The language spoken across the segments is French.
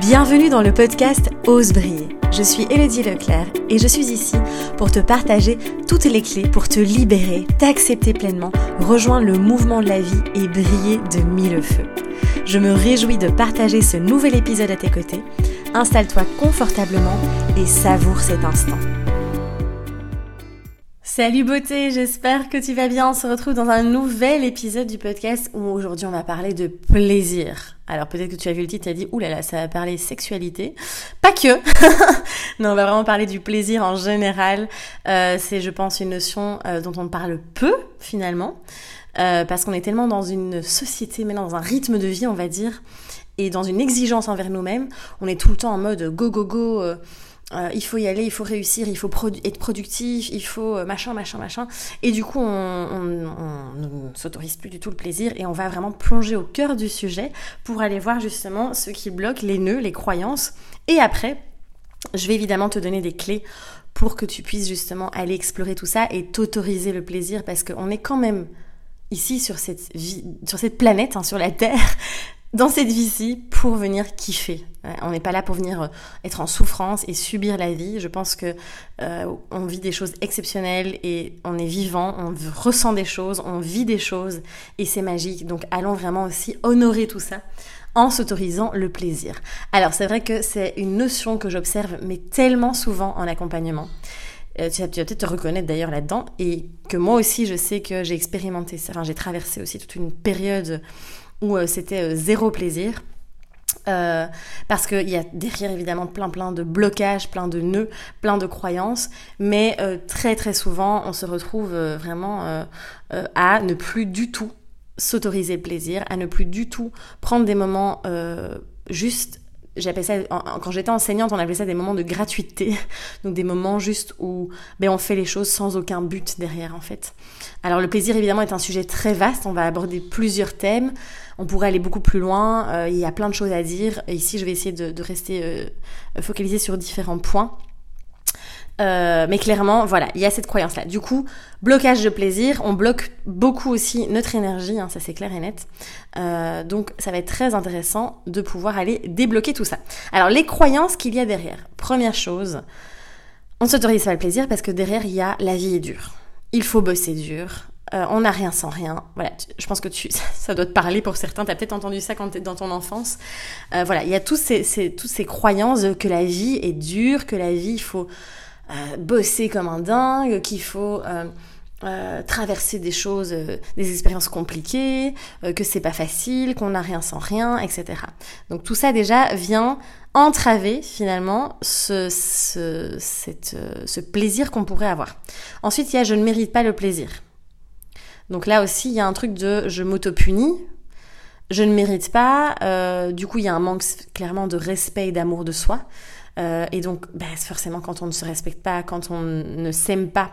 Bienvenue dans le podcast Ose briller. Je suis Elodie Leclerc et je suis ici pour te partager toutes les clés pour te libérer, t'accepter pleinement, rejoindre le mouvement de la vie et briller de mille feux. Je me réjouis de partager ce nouvel épisode à tes côtés. Installe-toi confortablement et savoure cet instant. Salut beauté, j'espère que tu vas bien. On se retrouve dans un nouvel épisode du podcast où aujourd'hui on va parler de plaisir. Alors peut-être que tu as vu le titre, tu as dit oulala, ça va parler sexualité. Pas que. non, on va vraiment parler du plaisir en général. Euh, c'est, je pense, une notion euh, dont on parle peu finalement, euh, parce qu'on est tellement dans une société, mais dans un rythme de vie, on va dire, et dans une exigence envers nous-mêmes. On est tout le temps en mode go go go. Euh, il faut y aller, il faut réussir, il faut être productif, il faut euh, machin, machin, machin. Et du coup, on ne s'autorise plus du tout le plaisir et on va vraiment plonger au cœur du sujet pour aller voir justement ce qui bloque les nœuds, les croyances. Et après, je vais évidemment te donner des clés pour que tu puisses justement aller explorer tout ça et t'autoriser le plaisir parce qu'on est quand même ici sur cette planète, hein, sur la Terre, dans cette vie-ci pour venir kiffer. On n'est pas là pour venir euh, être en souffrance et subir la vie. Je pense que euh, on vit des choses exceptionnelles et on est vivant, on ressent des choses, on vit des choses et c'est magique. Donc allons vraiment aussi honorer tout ça en s'autorisant le plaisir. Alors c'est vrai que c'est une notion que j'observe mais tellement souvent en accompagnement. Euh, tu vas, peut-être te reconnaître d'ailleurs là-dedans et que moi aussi je sais que j'ai expérimenté ça, enfin j'ai traversé aussi toute une période euh, c'était euh, zéro plaisir. Euh, parce qu'il y a derrière évidemment plein plein de blocages, plein de nœuds, plein de croyances, mais très très souvent on se retrouve vraiment à ne plus du tout s'autoriser le plaisir, à ne plus du tout prendre des moments juste j'appelle ça quand j'étais enseignante on appelait ça des moments de gratuité. Donc des moments juste où ben, on fait les choses sans aucun but derrière en fait. Alors le plaisir évidemment est un sujet très vaste. On va aborder plusieurs thèmes. On pourrait aller beaucoup plus loin, euh, il y a plein de choses à dire. ici, je vais essayer de, rester euh, focalisé sur différents points. Euh, mais clairement, voilà, il y a cette croyance-là. Du coup, blocage de plaisir, on bloque beaucoup aussi notre énergie, hein, ça c'est clair et net. donc ça va être très intéressant de pouvoir aller débloquer tout ça. Alors les croyances qu'il y a derrière. Première chose, on ne s'autorise pas le plaisir parce que derrière il y a la vie est dure. Il faut bosser dur, euh, on n'a rien sans rien. Voilà, je pense que tu, ça doit te parler pour certains. Tu as peut-être entendu ça quand dans ton enfance. Euh, voilà, il y a tous ces, toutes ces croyances que la vie est dure, que la vie, il faut euh, bosser comme un dingue, qu'il faut traverser des choses, des expériences compliquées, que c'est pas facile, qu'on n'a rien sans rien, etc. Donc tout ça déjà vient entraver finalement ce, ce, plaisir qu'on pourrait avoir. Ensuite, il y a je ne mérite pas le plaisir. Donc là aussi, il y a un truc de je m'auto-punis, je ne mérite pas. Euh, du coup, il y a un manque clairement de respect et d'amour de soi. Euh, et donc, bah, forcément, quand on ne se respecte pas, quand on ne s'aime pas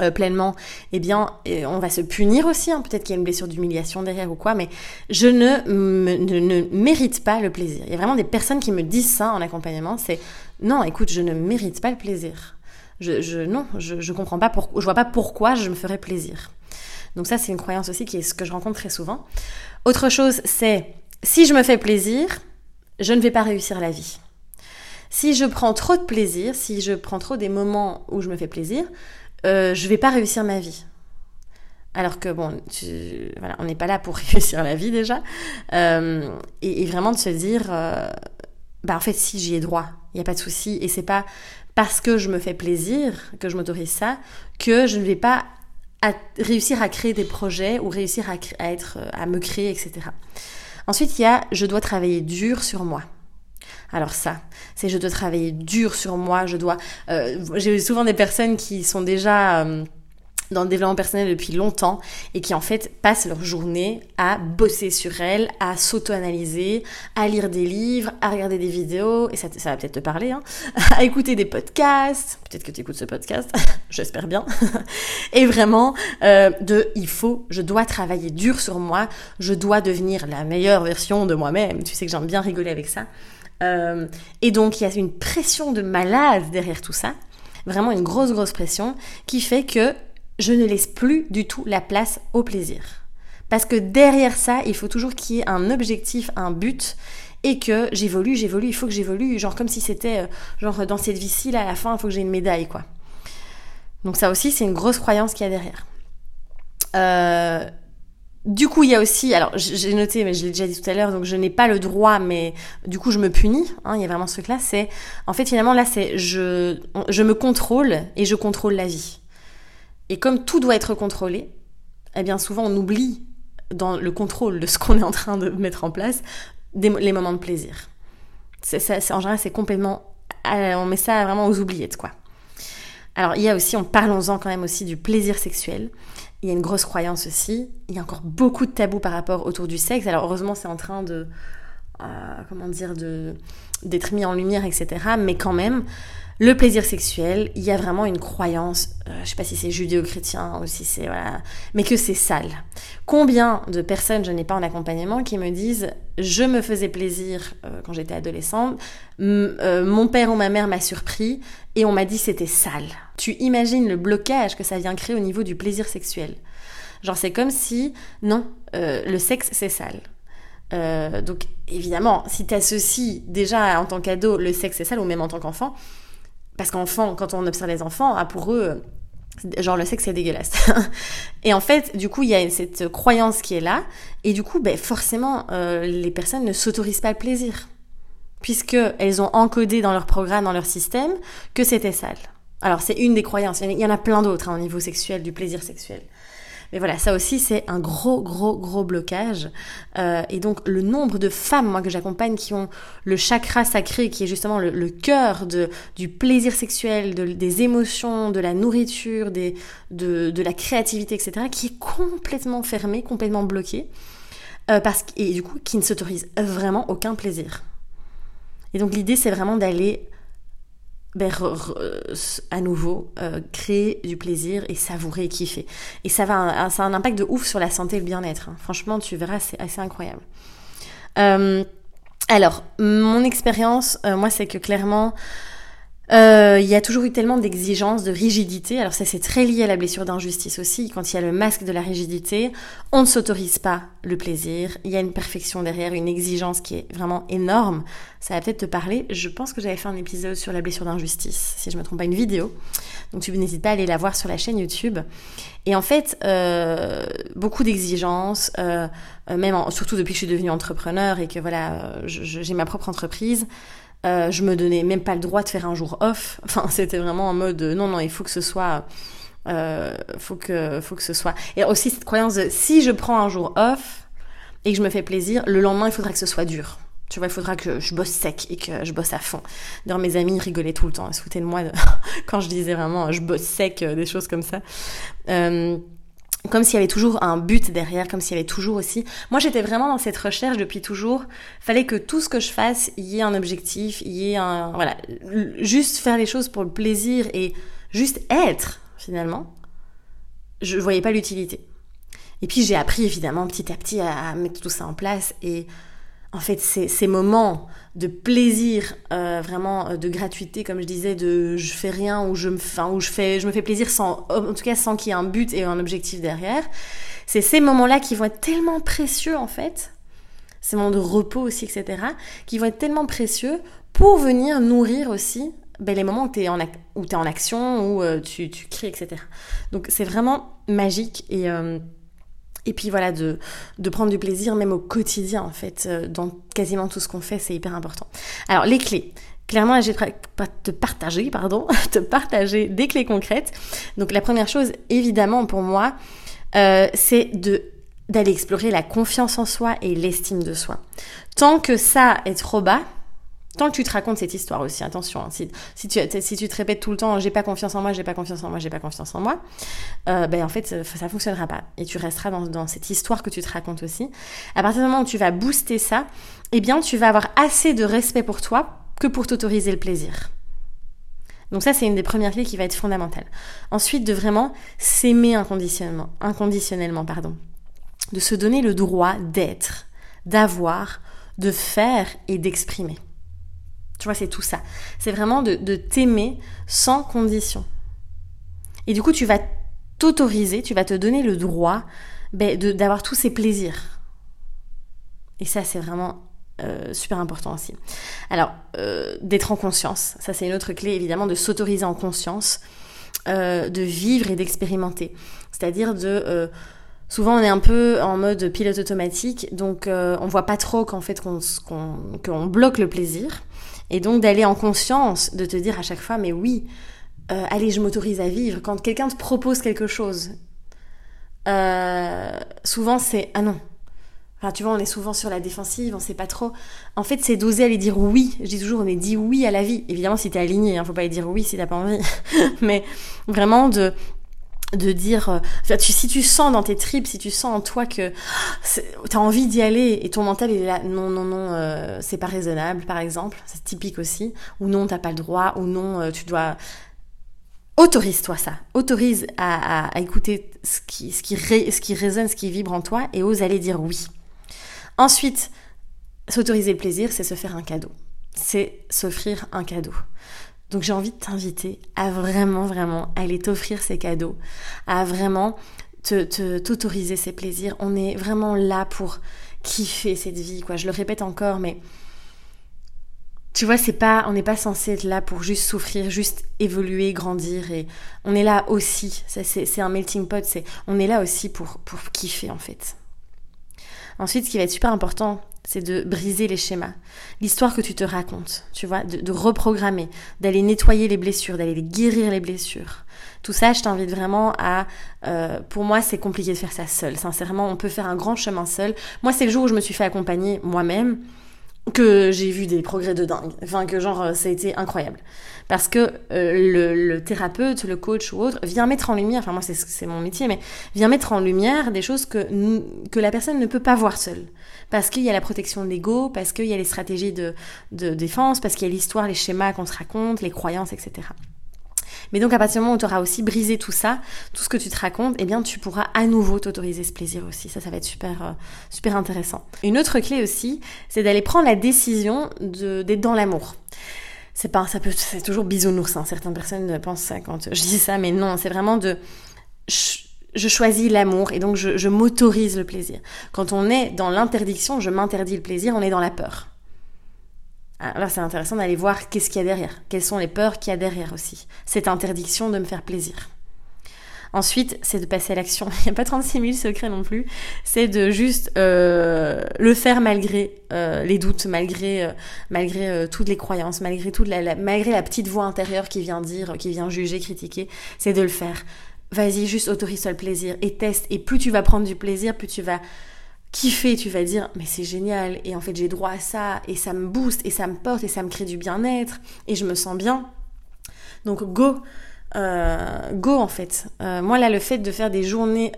euh, pleinement, eh bien, on va se punir aussi. Hein. Peut-être qu'il y a une blessure d'humiliation derrière ou quoi, mais je ne, ne, mérite pas le plaisir. Il y a vraiment des personnes qui me disent ça en accompagnement. C'est non, écoute, je ne mérite pas le plaisir. Je, je non, je, je comprends pas pourquoi, je vois pas pourquoi je me ferais plaisir. Donc ça, c'est une croyance aussi qui est ce que je rencontre très souvent. Autre chose, c'est si je me fais plaisir, je ne vais pas réussir la vie. Si je prends trop de plaisir, si je prends trop des moments où je me fais plaisir, euh, je vais pas réussir ma vie. Alors que bon, voilà, on n'est pas là pour réussir la vie déjà. Euh, et, vraiment de se dire, euh, bah en fait si j'y ai droit, il n'y a pas de souci. Et c'est pas parce que je me fais plaisir que je m'autorise ça que je ne vais pas à réussir à créer des projets ou réussir à, être, euh, à me créer, etc. Ensuite, il y a je dois travailler dur sur moi. Alors ça, c'est je dois travailler dur sur moi, je dois... Euh, j'ai souvent des personnes qui sont déjà... Euh, dans le développement personnel depuis longtemps et qui en fait passent leur journée à bosser sur elles, à s'auto-analyser, à lire des livres, à regarder des vidéos, et ça, ça va peut-être te parler, hein, à écouter des podcasts, peut-être que tu écoutes ce podcast, j'espère bien, et vraiment euh, de il faut, je dois travailler dur sur moi, je dois devenir la meilleure version de moi-même, tu sais que j'aime bien rigoler avec ça. Euh, et donc il y a une pression de malade derrière tout ça, vraiment une grosse grosse pression qui fait que je ne laisse plus du tout la place au plaisir. Parce que derrière ça, il faut toujours qu'il y ait un objectif, un but. et que j'évolue, j'évolue, il faut que j'évolue, genre comme si c'était, euh, genre dans cette vie-ci, là, à la fin, il faut que j'ai une médaille, quoi. Donc ça aussi, c'est une grosse croyance qu'il y a derrière. Euh, du coup, il y a aussi, alors j'ai noté, mais je l'ai déjà dit tout à l'heure, donc je n'ai pas le droit, mais du coup, je me punis. Hein, il y a vraiment ce truc-là. C'est, en fait, finalement, là, c'est je, me contrôle et je contrôle la vie. Et comme tout doit être contrôlé, eh bien, souvent, on oublie dans le contrôle de ce qu'on est en train de mettre en place les moments de plaisir. En général, c'est complètement, euh, on met ça vraiment aux oubliettes, quoi. Alors, il y a aussi, on parlons-en quand même aussi du plaisir sexuel. Il y a une grosse croyance aussi. Il y a encore beaucoup de tabous par rapport autour du sexe. Alors heureusement, c'est en train de, euh, comment dire, de d'être mis en lumière, etc. Mais quand même, le plaisir sexuel, il y a vraiment une croyance, je euh, je sais pas si c'est judéo-chrétien ou si c'est voilà, mais que c'est sale. Combien de personnes je n'ai pas en accompagnement qui me disent je me faisais plaisir euh, quand j'étais adolescente, euh, mon père ou ma mère m'a surpris et on m'a dit c'était sale. Tu imagines le blocage que ça vient créer au niveau du plaisir sexuel. Genre c'est comme si non, le sexe c'est sale. donc évidemment, si tu associes déjà en tant qu'ado le sexe c'est sale ou même en tant qu'enfant, parce qu'enfant, quand on observe les enfants, ah, pour eux, genre le sexe c'est dégueulasse. et en fait, du coup, il y a cette croyance qui est là, et du coup, ben, forcément, euh, les personnes ne s'autorisent pas le plaisir, puisqu'elles ont encodé dans leur programme, dans leur système, que c'était sale. Alors c'est une des croyances, il y en a plein d'autres hein, au niveau sexuel, du plaisir sexuel. Mais voilà, ça aussi, c'est un gros, gros, gros blocage. Euh, et donc, le nombre de femmes, moi, que j'accompagne, qui ont le chakra sacré, qui est justement le, cœur du plaisir sexuel, des émotions, de la nourriture, de la créativité, etc., qui est complètement fermé, complètement bloqué. Euh, parce, et du coup, qui ne s'autorise vraiment aucun plaisir. Et donc, l'idée, c'est vraiment d'aller ben, à nouveau euh, créer du plaisir et savourer et kiffer. Et ça, va, ça a un impact de ouf sur la santé et le bien-être. Hein. Franchement, tu verras, c'est assez incroyable. Euh, alors, mon expérience, euh, moi, c'est que clairement, euh, il y a toujours eu tellement d'exigences, de rigidité. Alors ça, c'est très lié à la blessure d'injustice aussi. Quand il y a le masque de la rigidité, on ne s'autorise pas le plaisir. Il y a une perfection derrière, une exigence qui est vraiment énorme. Ça va peut-être te parler. Je pense que j'avais fait un épisode sur la blessure d'injustice, si je me trompe pas, une vidéo. Donc tu n'hésites pas à aller la voir sur la chaîne YouTube. Et en fait, euh, beaucoup d'exigences, euh, même surtout depuis que je suis devenue entrepreneur et que voilà, j'ai ma propre entreprise. Euh, je me donnais même pas le droit de faire un jour off. Enfin, c'était vraiment en mode non, non, il faut que ce soit. Euh, faut que, faut que ce soit. Et aussi cette croyance de si je prends un jour off et que je me fais plaisir, le lendemain il faudra que ce soit dur. Tu vois, il faudra que je bosse sec et que je bosse à fond. D'ailleurs, mes amis rigolaient tout le temps, ils se foutaient de moi quand je disais vraiment je bosse sec, euh, des choses comme ça. Euh, comme s'il y avait toujours un but derrière, comme s'il y avait toujours aussi. Moi, j'étais vraiment dans cette recherche depuis toujours. Fallait que tout ce que je fasse y ait un objectif, y ait un voilà, juste faire les choses pour le plaisir et juste être finalement. Je voyais pas l'utilité. Et puis j'ai appris évidemment petit à petit à mettre tout ça en place et en fait, ces, moments de plaisir, euh, vraiment euh, de gratuité, comme je disais, de je fais rien ou je me, où je fais, plaisir sans, en tout cas sans qu'il y ait un but et un objectif derrière. C'est ces moments-là qui vont être tellement précieux en fait, ces moments de repos aussi, etc., qui vont être tellement précieux pour venir nourrir aussi ben, les moments où tu es, en, action, où euh, tu, tu crées, etc. Donc c'est vraiment magique et et puis voilà, de, de prendre du plaisir même au quotidien en fait, euh, dans quasiment tout ce qu'on fait, c'est hyper important. Alors les clés. Clairement, je vais te partager, pardon, te partager des clés concrètes. Donc la première chose, évidemment pour moi, euh, c'est de d'aller explorer la confiance en soi et l'estime de soi. Tant que ça est trop bas, Tant que tu te racontes cette histoire aussi, attention, hein, si, si, tu, si tu te répètes tout le temps j'ai pas confiance en moi, j'ai pas confiance en moi, j'ai pas confiance en moi, euh, ben en fait ça, ça fonctionnera pas et tu resteras dans, dans, cette histoire que tu te racontes aussi. À partir du moment où tu vas booster ça, eh bien tu vas avoir assez de respect pour toi que pour t'autoriser le plaisir. Donc ça c'est une des premières clés qui va être fondamentale. Ensuite de vraiment s'aimer inconditionnellement, inconditionnellement pardon, de se donner le droit d'être, d'avoir, de faire et d'exprimer. Tu vois, c'est tout ça. C'est vraiment de, t'aimer sans condition. Et du coup, tu vas t'autoriser, tu vas te donner le droit ben, d'avoir tous ces plaisirs. Et ça, c'est vraiment super important aussi. Alors, d'être en conscience, ça c'est une autre clé évidemment, de s'autoriser en conscience, de vivre et d'expérimenter. C'est-à-dire de Souvent, on est un peu en mode pilote automatique, donc euh, on voit pas trop qu'en fait qu'on bloque le plaisir. Et donc d'aller en conscience, de te dire à chaque fois, mais oui, euh, allez, je m'autorise à vivre. Quand quelqu'un te propose quelque chose, euh, souvent c'est ah non. Enfin, tu vois, on est souvent sur la défensive, on sait pas trop. En fait, c'est d'oser aller dire oui. Je dis toujours, on est dit oui à la vie. Évidemment, si t'es aligné, hein, faut pas aller dire oui si t'as pas envie. Mais vraiment de de dire, euh, si tu sens dans tes tripes, si tu sens en toi que tu as envie d'y aller et ton mental est là, non, non, non, euh, c'est pas raisonnable, par exemple, c'est typique aussi, ou non, t'as pas le droit, ou non, euh, tu dois... Autorise-toi ça, autorise à, écouter ce qui, ce, qui ce qui résonne, ce qui vibre en toi et ose aller dire oui. Ensuite, s'autoriser le plaisir, c'est se faire un cadeau. C'est s'offrir un cadeau. Donc j'ai envie de t'inviter à vraiment, vraiment aller t'offrir ces cadeaux, à vraiment te, t'autoriser ces plaisirs. On est vraiment là pour kiffer cette vie, quoi. Je le répète encore, mais tu vois, c'est pas, on n'est pas censé être là pour juste souffrir, juste évoluer, grandir, et on est là aussi. c'est, un melting pot. C'est, on est là aussi pour, pour kiffer en fait. Ensuite, ce qui va être super important, c'est de briser les schémas. L'histoire que tu te racontes, tu vois, de, reprogrammer, d'aller nettoyer les blessures, d'aller guérir les blessures. Tout ça, je t'invite vraiment à... Euh, pour moi, c'est compliqué de faire ça seul. Sincèrement, on peut faire un grand chemin seul. Moi, c'est le jour où je me suis fait accompagner moi-même que j'ai vu des progrès de dingue. Enfin, que genre, euh, ça a été incroyable. Parce que euh, le, thérapeute, le coach ou autre vient mettre en lumière, enfin moi c'est mon métier, mais vient mettre en lumière des choses que, que la personne ne peut pas voir seule. Parce qu'il y a la protection de l'ego, parce qu'il y a les stratégies de, de défense, parce qu'il y a l'histoire, les schémas qu'on se raconte, les croyances, etc. Mais donc à partir du moment où tu aussi brisé tout ça, tout ce que tu te racontes, eh bien tu pourras à nouveau t'autoriser ce plaisir aussi. Ça, ça va être super, euh, super intéressant. Une autre clé aussi, c'est d'aller prendre la décision d'être dans l'amour c'est pas, ça peut, c'est toujours bisounours. Hein. Certaines personnes pensent ça quand je dis ça, mais non, c'est vraiment de, je, choisis l'amour et donc je m'autorise le plaisir. Quand on est dans l'interdiction, je m'interdis le plaisir, on est dans la peur. Alors c'est intéressant d'aller voir qu'est-ce qu'il y a derrière, quelles sont les peurs qu'il y a derrière aussi. Cette interdiction de me faire plaisir. Ensuite, c'est de passer à l'action. Il n'y a pas 36 000 secrets non plus. C'est de juste euh, le faire malgré euh, les doutes, malgré, euh, malgré toutes les croyances, malgré, toute la, malgré la petite voix intérieure qui vient dire, qui vient juger, critiquer. C'est de le faire. Vas-y, juste autorise-toi le plaisir et teste. Et plus tu vas prendre du plaisir, plus tu vas kiffer, tu vas dire mais c'est génial et en fait j'ai droit à ça et ça me booste et ça me porte et ça me crée du bien-être et je me sens bien. Donc go, euh, go en fait. Euh, moi là, le fait de faire des journées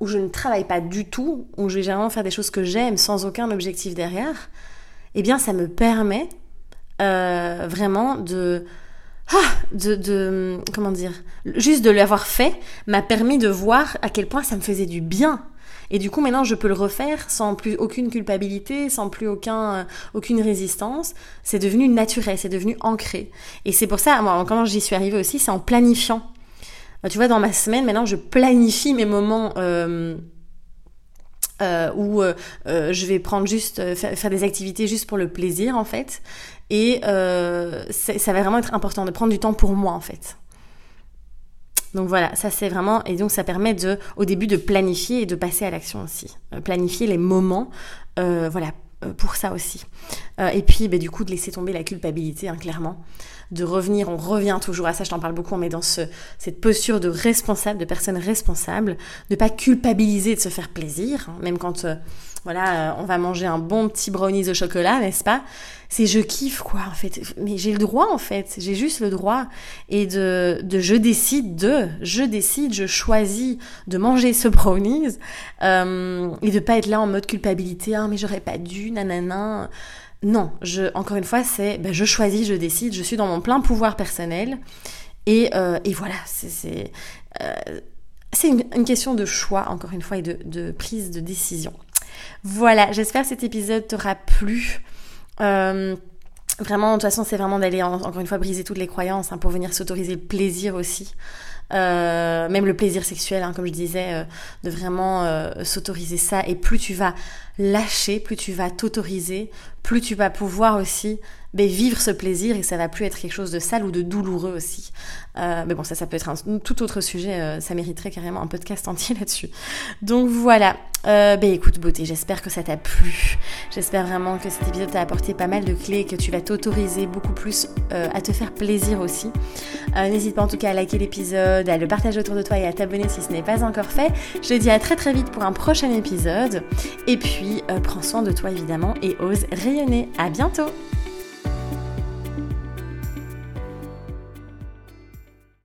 où je ne travaille pas du tout, où je vais généralement faire des choses que j'aime sans aucun objectif derrière, eh bien ça me permet euh, vraiment de... Ah, de, de, comment dire, juste de l'avoir fait m'a permis de voir à quel point ça me faisait du bien et du coup, maintenant, je peux le refaire sans plus aucune culpabilité, sans plus aucun, euh, aucune résistance. C'est devenu naturel, c'est devenu ancré. Et c'est pour ça, moi, comment j'y suis arrivée aussi, c'est en planifiant. Euh, tu vois, dans ma semaine, maintenant, je planifie mes moments. Euh, euh, où je vais prendre juste faire, des activités juste pour le plaisir en fait et ça va vraiment être important de prendre du temps pour moi en fait donc voilà, ça c'est vraiment et donc ça permet de au début de planifier et de passer à l'action aussi. Euh, planifier les moments, euh, voilà euh, pour ça aussi. et puis bah, du coup de laisser tomber la culpabilité, hein, clairement, de revenir, on revient toujours à ça, je t'en parle beaucoup, est dans ce, cette posture de responsable, de personne responsable, de pas culpabiliser de se faire plaisir, hein, même quand voilà, euh, on va manger un bon petit brownies au chocolat, n'est-ce pas? C'est je kiffe quoi en fait. Mais j'ai le droit en fait, j'ai juste le droit et de, de je décide de, je décide, je choisis de manger ce brownies euh, et de pas être là en mode culpabilité, ah mais j'aurais pas dû, nanana. Non, je, encore une fois, c'est ben, je choisis, je décide, je suis dans mon plein pouvoir personnel. Et, euh, voilà, c'est euh, une, question de choix, encore une fois, et de, de prise de décision. Voilà, j'espère que cet épisode t'aura plu. Euh, vraiment, de toute façon, c'est vraiment d'aller encore une fois briser toutes les croyances hein, pour venir s'autoriser le plaisir aussi. Euh, même le plaisir sexuel, hein, comme je disais, euh, de vraiment euh, s'autoriser ça. Et plus tu vas lâcher, plus tu vas t'autoriser, plus tu vas pouvoir aussi ben, vivre ce plaisir et ça va plus être quelque chose de sale ou de douloureux aussi. Euh, mais bon, ça, ça peut être un tout autre sujet. Euh, ça mériterait carrément un podcast entier là-dessus. Donc voilà. Euh, ben écoute, beauté, j'espère que ça t'a plu. J'espère vraiment que cet épisode t'a apporté pas mal de clés et que tu vas t'autoriser beaucoup plus à te faire plaisir aussi. N'hésite pas en tout cas à liker l'épisode, à le partager autour de toi et à t'abonner si ce n'est pas encore fait. Je te dis à très très vite pour un prochain épisode. Et puis, prends soin de toi évidemment et ose rayonner. À bientôt!